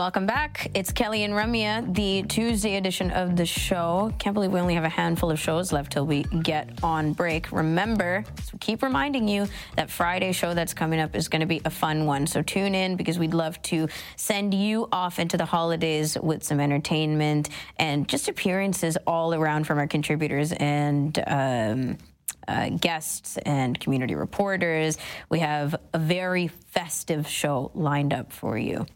Welcome back. It's Kelly and Ramya, the Tuesday edition of the show. Can't believe we only have a handful of shows left till we get on break. Remember, so keep reminding you that Friday show that's coming up is going to be a fun one. So tune in because we'd love to send you off into the holidays with some entertainment and just appearances all around from our contributors and. Um, uh, guests and community reporters. We have a very festive show lined up for you.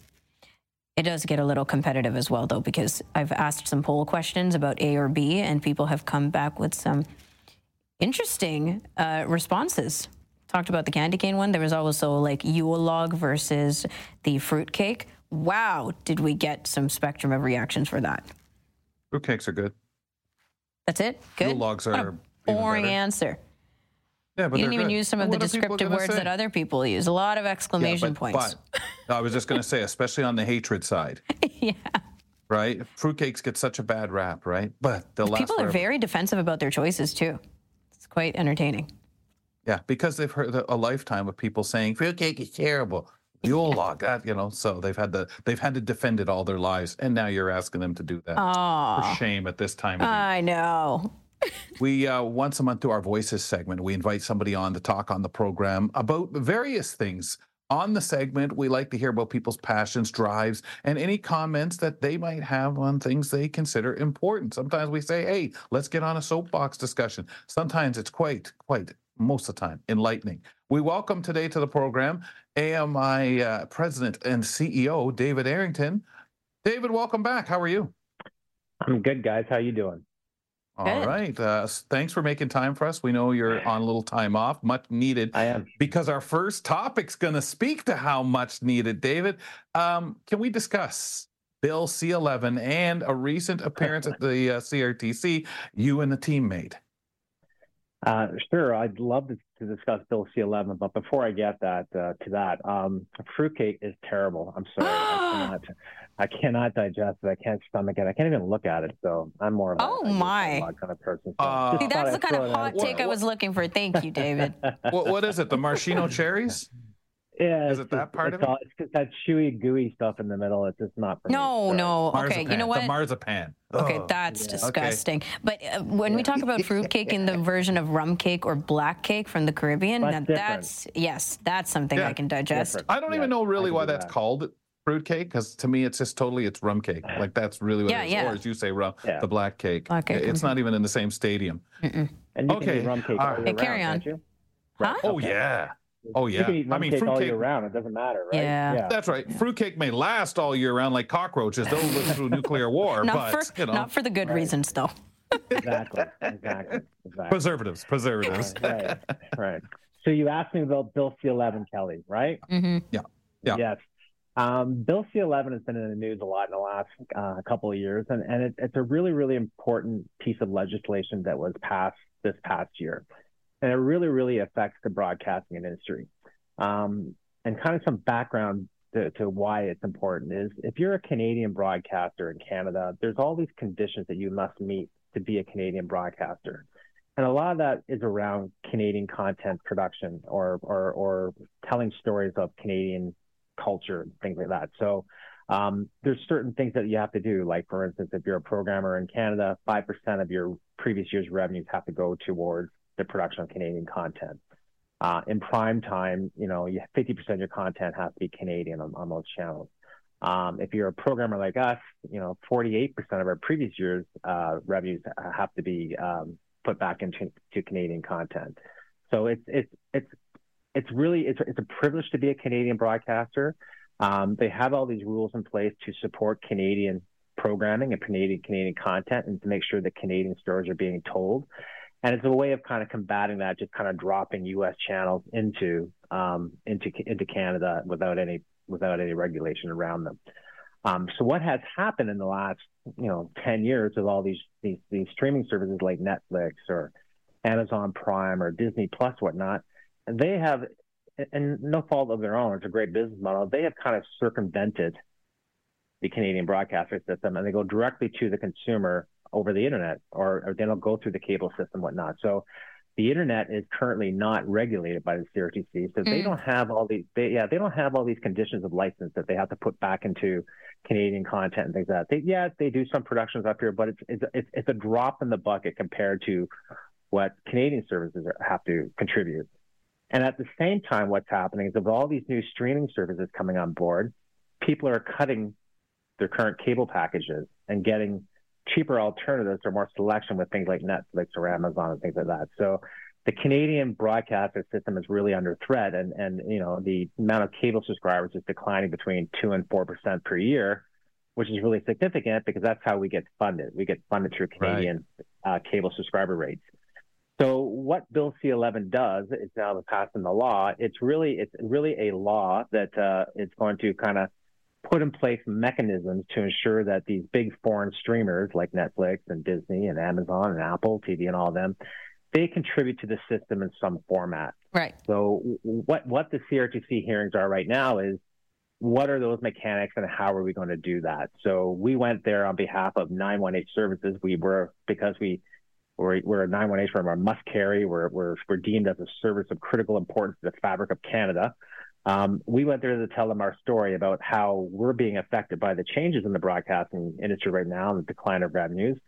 It does get a little competitive as well, though, because I've asked some poll questions about A or B, and people have come back with some interesting uh, responses. Talked about the candy cane one. There was also like Yule log versus the fruitcake. Wow, did we get some spectrum of reactions for that? Fruitcakes are good. That's it. Good. Yule logs are boring answer. Yeah, but you didn't even good. use some of the What are people descriptive words say? that other people use. A lot of Yeah, exclamation but- points. But I was just going to say, especially on the hatred side, yeah. right? Fruitcakes get such a bad rap, right? But last People are very defensive about their choices too. It's quite entertaining. Yeah, because they've heard a lifetime of people saying fruitcake is terrible. Yule log, that you know, so they've had to they've had to defend it all their lives, and now you're asking them to do that. Oh, For shame at this time. I know. We uh, once a month do our voices segment. We invite somebody on to talk on the program about various things. On the segment, we like to hear about people's passions, drives, and any comments that they might have on things they consider important. Sometimes we say, "Hey, let's get on a soapbox discussion." Sometimes it's quite, quite, most of the time, enlightening. We welcome today to the program AMI uh, President and CEO David Errington. David, welcome back. How are you? I'm good, guys. How you doing? All Good. right. Uh, thanks for making time for us. We know you're on a little time off, much needed, I am. because our first topic's going to speak to how much needed. David, um, can we discuss Bill C11 and a recent appearance at the uh, CRTC you and the team made? Uh, sure. I'd love to, to discuss Bill C11, but before I get that uh, to that, um, fruitcake is terrible. I'm sorry. I cannot. I cannot digest it. I can't stomach it. I can't even look at it. So I'm more of a Oh, my. log kind of person. So Uh, See, that's the kind of it out hot there. take I was looking for. Thank you, David. What, what is it? The maraschino cherries? Yeah, Is it that just- part it's of it? It's just that chewy, gooey stuff in the middle. It's just not for me. No, Sorry. no. Okay, you know what? The marzipan. Okay, that's Yeah. disgusting. But uh, when we talk about fruitcake in the version of rum cake or black cake from the Caribbean, That's that's yes, that's something Yeah. I can digest. Different. I don't Yeah, even know really why do that's called fruitcake because to me it's just totally it's rum cake. Like that's really what Yeah, it is. yeah. Or as you say, rum, Yeah. the black cake. Black cake, It's not even in the same stadium. And you Okay, can eat rum cake all all right. year Hey, carry round, on. can't you? Huh? Oh Okay. yeah. Oh You yeah. can eat I rum mean cake all fruitcake. year round. It doesn't matter, right? Yeah. That's right. Fruitcake may last all year round like cockroaches. They'll live through nuclear war, Not but for you know, not for the good right. reasons though. Exactly. Exactly. Exactly. preservatives, preservatives. right, right. So you asked me about Bill C11, Kelly, right? hmm Yeah. Yes. Um, Bill C11 has been in the news a lot in the last uh, couple of years, and, and it, it's a really, really important piece of legislation that was passed this past year. And it really, really affects the broadcasting industry. Um, and kind of some background to, to why it's important is if you're a Canadian broadcaster in Canada, there's all these conditions that you must meet to be a Canadian broadcaster. And a lot of that is around Canadian content production or, or, or telling stories of Canadian culture and things like that. So um, there's certain things that you have to do. Like, for instance, if you're a programmer in Canada, 5% of your previous year's revenues have to go towards the production of Canadian content. Uh, in prime time, you know, you, 50% of your content has to be Canadian on, on those channels. Um, if you're a programmer like us, you know, 48% of our previous year's uh, revenues have to be um, put back into to Canadian content. So it's it's it's it's really it's it's a privilege to be a Canadian broadcaster. Um, they have all these rules in place to support Canadian programming and Canadian Canadian content, and to make sure that Canadian stories are being told. And it's a way of kind of combating that, just kind of dropping U.S. channels into um, into into Canada without any without any regulation around them. Um, so what has happened in the last you know 10 years with all these these these streaming services like Netflix or Amazon Prime or Disney Plus whatnot, they have and no fault of their own, it's a great business model. They have kind of circumvented the Canadian broadcaster system, and they go directly to the consumer over the internet, or, or they don't go through the cable system, whatnot. So the internet is currently not regulated by the CRTC, so mm. they don't have all these. They, yeah, they don't have all these conditions of license that they have to put back into Canadian content and things like that. They, yeah, they do some productions up here, but it's it's it's, it's a drop in the bucket compared to what Canadian services have to contribute. And at the same time, what's happening is with all these new streaming services coming on board, people are cutting their current cable packages and getting cheaper alternatives or more selection with things like Netflix or Amazon and things like that. So the Canadian broadcaster system is really under threat, and and you know the amount of cable subscribers is declining between two and four percent per year, which is really significant because that's how we get funded. We get funded through Canadian right. uh, cable subscriber rates. So what Bill C11 does, it's now passed in the law. It's really it's really a law that uh, is going to kind of put in place mechanisms to ensure that these big foreign streamers like Netflix and Disney and Amazon and Apple TV and all of them, they contribute to the system in some format. Right. So what what the CRTC hearings are right now is what are those mechanics and how are we going to do that? So we went there on behalf of 918 services. We were because we we're, a 918 firm, our must carry. We're, we're, we're deemed as a service of critical importance to the fabric of Canada. Um, we went there to tell them our story about how we're being affected by the changes in the broadcasting industry right now and the decline of revenues.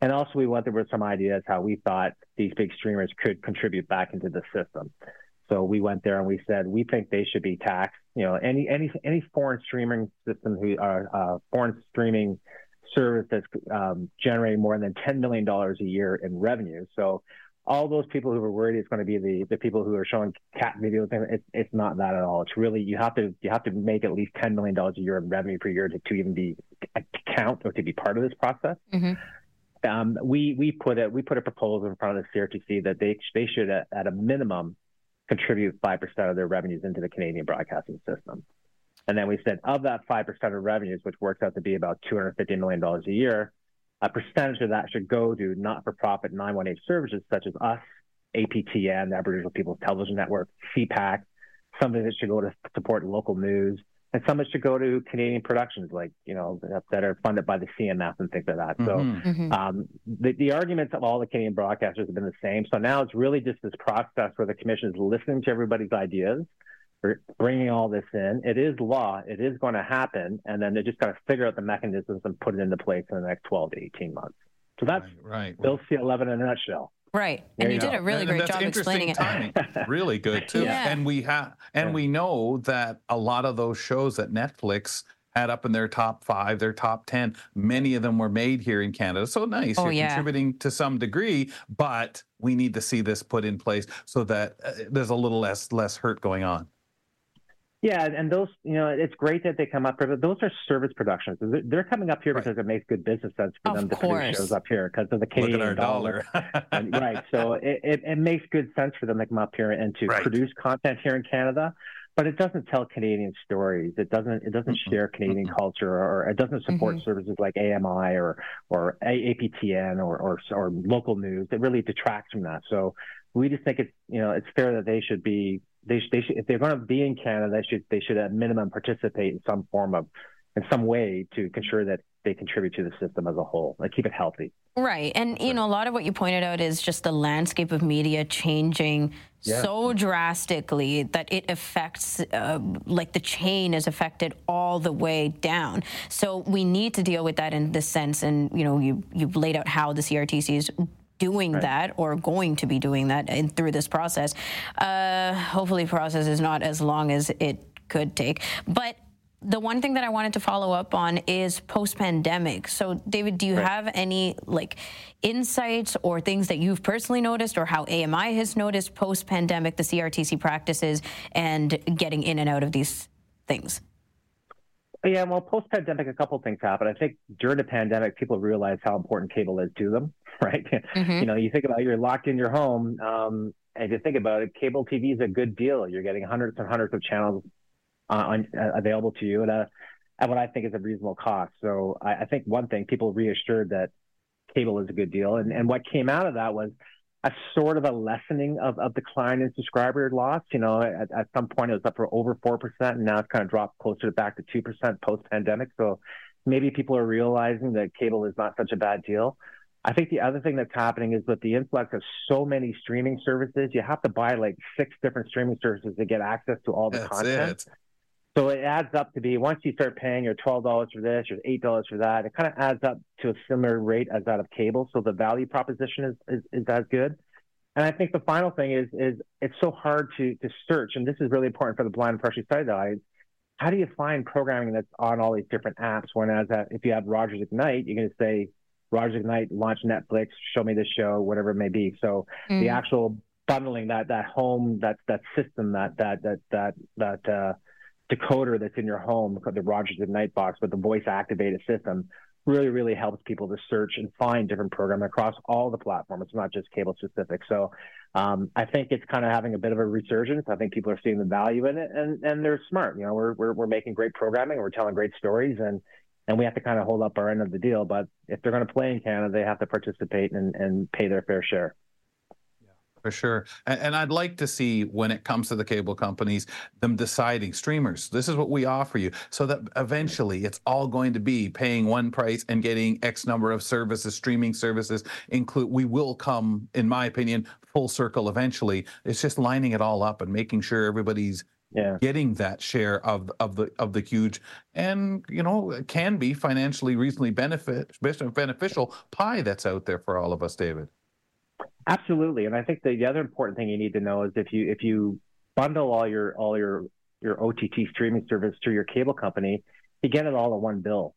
And also, we went there with some ideas how we thought these big streamers could contribute back into the system. So we went there and we said we think they should be taxed. You know, any any any foreign streaming system who are uh, uh, foreign streaming service that's um, generating more than $10 million a year in revenue. So all those people who are worried it's going to be the, the people who are showing cat videos, it's, it's not that at all. It's really, you have to, you have to make at least $10 million a year in revenue per year to, to even be to count or to be part of this process. Mm-hmm. Um, we, we put a, we put a proposal in front of the CRTC that they, they should at, at a minimum contribute 5% of their revenues into the Canadian broadcasting system. And then we said of that 5% of revenues, which works out to be about $250 million a year, a percentage of that should go to not-for-profit 918 services such as us, APTN, the Aboriginal People's Television Network, CPAC, some of it should go to support local news, and some of it should go to Canadian productions like, you know, that are funded by the CMF and things like that. Mm-hmm. So mm-hmm. um, the, the arguments of all the Canadian broadcasters have been the same. So now it's really just this process where the commission is listening to everybody's ideas bringing all this in. It is law. It is going to happen. And then they just got to figure out the mechanisms and put it into place in the next 12 to 18 months. So that's right, right. Bill C11 in a nutshell. Right, and you, you did a really and, great and job explaining it. Timing. really good too. Yeah. And we have, and yeah. we know that a lot of those shows that Netflix had up in their top five, their top ten, many of them were made here in Canada. So nice, oh, you're yeah. contributing to some degree, but we need to see this put in place so that uh, there's a little less less hurt going on. Yeah, and those, you know, it's great that they come up but those are service productions. They're coming up here right. because it makes good business sense for of them to course. produce shows up here because of the Canadian Look at our dollar. dollar. and, right. So it, it, it, makes good sense for them to come up here and to right. produce content here in Canada. But it doesn't tell Canadian stories. It doesn't. It doesn't mm-hmm. share Canadian mm-hmm. culture, or it doesn't support mm-hmm. services like AMI or or APTN or, or or local news. It really detracts from that. So we just think it's you know it's fair that they should be they, they should, if they're going to be in Canada, they should they should at minimum participate in some form of in some way to ensure that they contribute to the system as a whole, like keep it healthy. Right, and you know a lot of what you pointed out is just the landscape of media changing yeah. so drastically that it affects, uh, like the chain is affected all the way down. So we need to deal with that in this sense, and you know you you've laid out how the CRTC is doing right. that or going to be doing that in, through this process. Uh, hopefully, process is not as long as it could take. But the one thing that I wanted to follow up on is post pandemic. So, David, do you right. have any like insights or things that you've personally noticed or how AMI has noticed post pandemic the CRTC practices and getting in and out of these things? Yeah, well, post pandemic, a couple things happened. I think during the pandemic, people realized how important cable is to them, right? Mm-hmm. You know, you think about it, you're locked in your home, um, and if you think about it, cable TV is a good deal. You're getting hundreds and hundreds of channels uh, on, uh, available to you at, a, at what I think is a reasonable cost. So I, I think one thing, people reassured that cable is a good deal. And, and what came out of that was a sort of a lessening of, of decline in subscriber loss. You know, at, at some point it was up for over 4%, and now it's kind of dropped closer to back to 2% post pandemic. So maybe people are realizing that cable is not such a bad deal. I think the other thing that's happening is with the influx of so many streaming services, you have to buy like six different streaming services to get access to all the That's content. it. So it adds up to be once you start paying your twelve dollars for this, your eight dollars for that, it kind of adds up to a similar rate as that of cable. So the value proposition is, is, is as good. And I think the final thing is is it's so hard to to search, and this is really important for the blind and partially sighted eyes. How do you find programming that's on all these different apps? Whereas that if you have Rogers Ignite, you're going to say Rogers Ignite, launch Netflix, show me the show, whatever it may be. So Mm. the actual bundling that that home that that system that that that that that uh, decoder that's in your home, the Rogers Ignite box with the voice activated system, really really helps people to search and find different programming across all the platforms. It's not just cable specific. So um, I think it's kind of having a bit of a resurgence. I think people are seeing the value in it, and and they're smart. You know, we're we're, we're making great programming, we're telling great stories, and and we have to kind of hold up our end of the deal. But if they're going to play in Canada, they have to participate and, and pay their fair share. For sure. And, and I'd like to see when it comes to the cable companies, them deciding streamers, this is what we offer you. So that eventually it's all going to be paying one price and getting X number of services, streaming services include we will come, in my opinion, full circle eventually. It's just lining it all up and making sure everybody's Yeah. getting that share of of the of the huge and you know can be financially reasonably benefit beneficial pie that's out there for all of us, David. Absolutely, and I think the, the other important thing you need to know is if you if you bundle all your all your your OTT streaming service through your cable company, you get it all in one bill,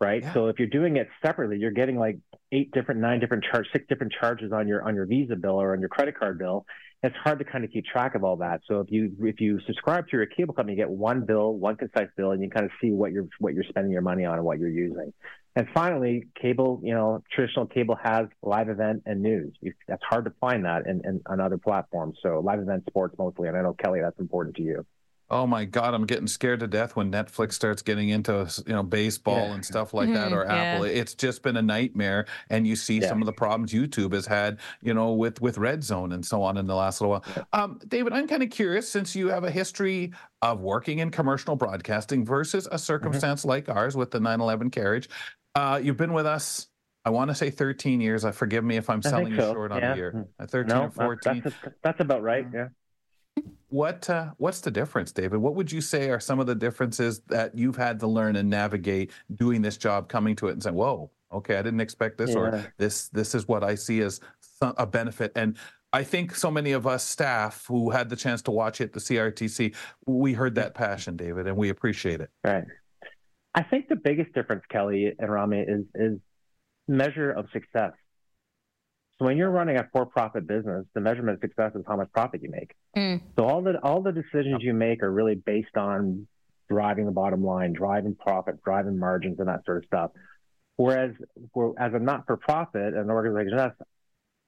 right? Yeah. So if you're doing it separately, you're getting like eight different, nine different charge, six different charges on your on your Visa bill or on your credit card bill. It's hard to kind of keep track of all that. So if you if you subscribe to your cable company, you get one bill, one concise bill, and you kind of see what you're what you're spending your money on and what you're using. And finally, cable, you know, traditional cable has live event and news. You, that's hard to find that in, in, on other platforms. So live event sports mostly. And I know Kelly, that's important to you. Oh my God, I'm getting scared to death when Netflix starts getting into you know baseball Yeah. and stuff like that, Mhm, or yeah. Apple. It's just been a nightmare, and you see Yeah. some of the problems YouTube has had, you know, with with Red Zone and so on in the last little while. Yeah. Um, David, I'm kind of curious since you have a history of working in commercial broadcasting versus Mm-hmm. a circumstance like ours with the 9/11 carriage. Uh, you've been with us. I want to say 13 years. I forgive me if I'm I selling you so, short on yeah. a year. Mm. Uh, 13 No, or 14. that's, that's, that's about right. Yeah. What uh, what's the difference, David? What would you say are some of the differences that you've had to learn and navigate doing this job, coming to it and saying, "Whoa, okay, I didn't expect this," Yeah. or "This this is what I see as a benefit." And I think so many of us staff who had the chance to watch it, the CRTC, we heard that passion, David, and we appreciate it. Right. I think the biggest difference, Kelly and Rami, is is measure of success. So when you're running a for-profit business, the measurement of success is how much profit you make. Mm. So all the all the decisions you make are really based on driving the bottom line, driving profit, driving margins, and that sort of stuff. Whereas, as a not-for-profit, an organization, that's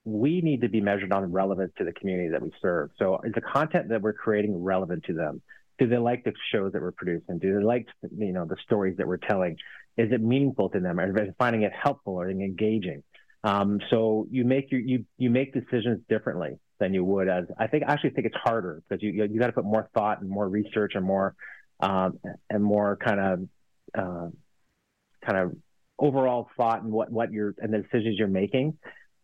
we need to be measured on relevance to the community that we serve. So is the content that we're creating relevant to them? Do they like the shows that we're producing? Do they like you know the stories that we're telling? Is it meaningful to them? Are they finding it helpful or engaging? Um, so you make your you you make decisions differently than you would as I think I actually think it's harder because you you got to put more thought and more research and more um, and more kind of uh, kind of overall thought and what what you're and the decisions you're making.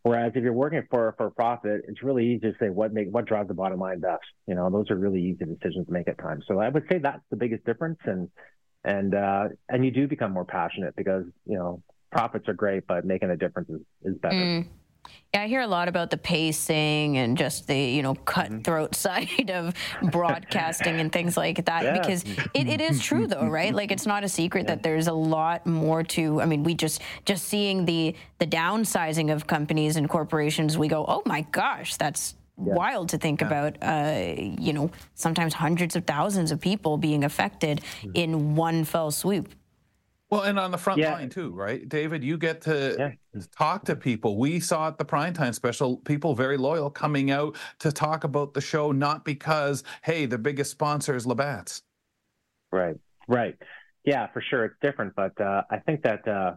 Whereas if you're working for for profit, it's really easy to say what make what drives the bottom line best. You know, those are really easy decisions to make at times. So I would say that's the biggest difference, and and uh, and you do become more passionate because you know profits are great, but making a difference is, is better. Mm. Yeah, I hear a lot about the pacing and just the you know cutthroat side of broadcasting and things like that Yeah. because it, it is true though, right? Like it's not a secret that there's a lot more to. I mean, we just just seeing the the downsizing of companies and corporations, we go, oh my gosh, that's wild to think about. Uh, you know, sometimes hundreds of thousands of people being affected in one fell swoop. Well, and on the front Yeah. line too, right, David? You get to Yeah. talk to people. We saw at the primetime special people very loyal coming out to talk about the show, not because hey, the biggest sponsor is Labatt's. Right, right. Yeah, for sure. It's different, but uh, I think that uh,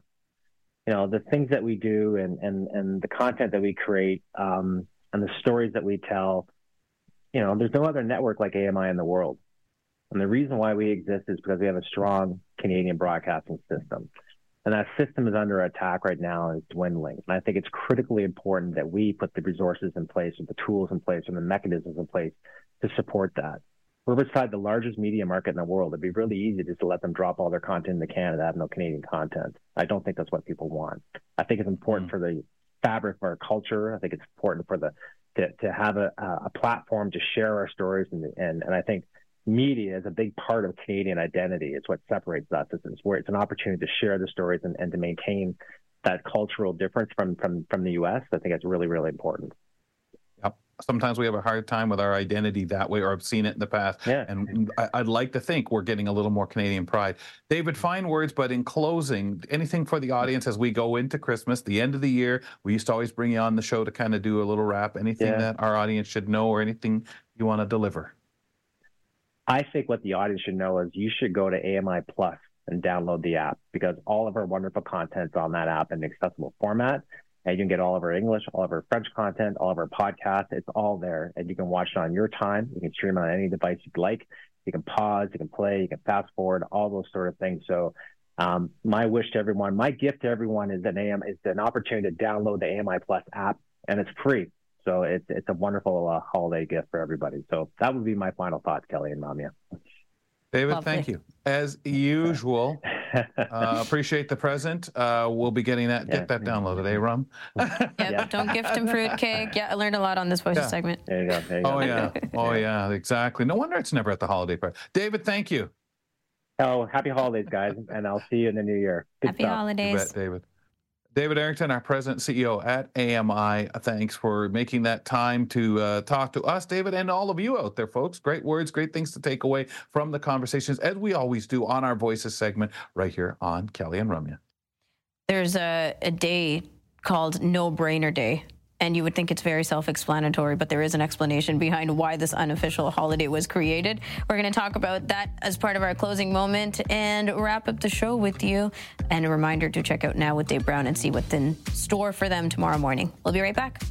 you know the things that we do and and and the content that we create. Um, and the stories that we tell. You know, there's no other network like AMI in the world. And the reason why we exist is because we have a strong Canadian broadcasting system. And that system is under attack right now and it's dwindling. And I think it's critically important that we put the resources in place and the tools in place and the mechanisms in place to support that. We're beside the largest media market in the world. It'd be really easy just to let them drop all their content into Canada, have no Canadian content. I don't think that's what people want. I think it's important mm. for the fabric of our culture. I think it's important for the to, to have a, a platform to share our stories and, and and I think media is a big part of Canadian identity. It's what separates us. It's, it's where it's an opportunity to share the stories and, and to maintain that cultural difference from from from the U.S. I think it's really really important. Yep. Sometimes we have a hard time with our identity that way, or I've seen it in the past. Yeah. And I, would like to think we're getting a little more Canadian pride. David, fine words, but in closing, anything for the audience as we go into Christmas, the end of the year? We used to always bring you on the show to kind of do a little wrap. Anything yeah. that our audience should know, or anything you want to deliver? I think what the audience should know is you should go to AMI Plus and download the app because all of our wonderful content's on that app in accessible format. And you can get all of our English, all of our French content, all of our podcasts. It's all there. And you can watch it on your time. You can stream on any device you'd like. You can pause, you can play, you can fast forward, all those sort of things. So um, my wish to everyone, my gift to everyone is an AM is an opportunity to download the AMI Plus app and it's free. So it's it's a wonderful uh, holiday gift for everybody. So that would be my final thoughts, Kelly and Ramya. David, Lovely. thank you. As usual, uh, appreciate the present. Uh, we'll be getting that. Get that downloaded, eh, Rum? yep, yeah. Don't gift him fruitcake. Yeah, I learned a lot on this voices yeah. segment. There you go. There you oh go. yeah. Oh yeah. Exactly. No wonder it's never at the holiday party. David, thank you. Oh, happy holidays, guys, and I'll see you in the new year. Good happy stuff. holidays, bet, David. David Errington, our president CEO at AMI, thanks for making that time to uh, talk to us, David, and all of you out there, folks. Great words, great things to take away from the conversations, as we always do on our Voices segment right here on Kelly and Ramya. There's a, a day called No Brainer Day and you would think it's very self explanatory, but there is an explanation behind why this unofficial holiday was created. We're going to talk about that as part of our closing moment and wrap up the show with you. And a reminder to check out Now with Dave Brown and see what's in store for them tomorrow morning. We'll be right back.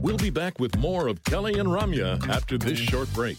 We'll be back with more of Kelly and Ramya after this short break.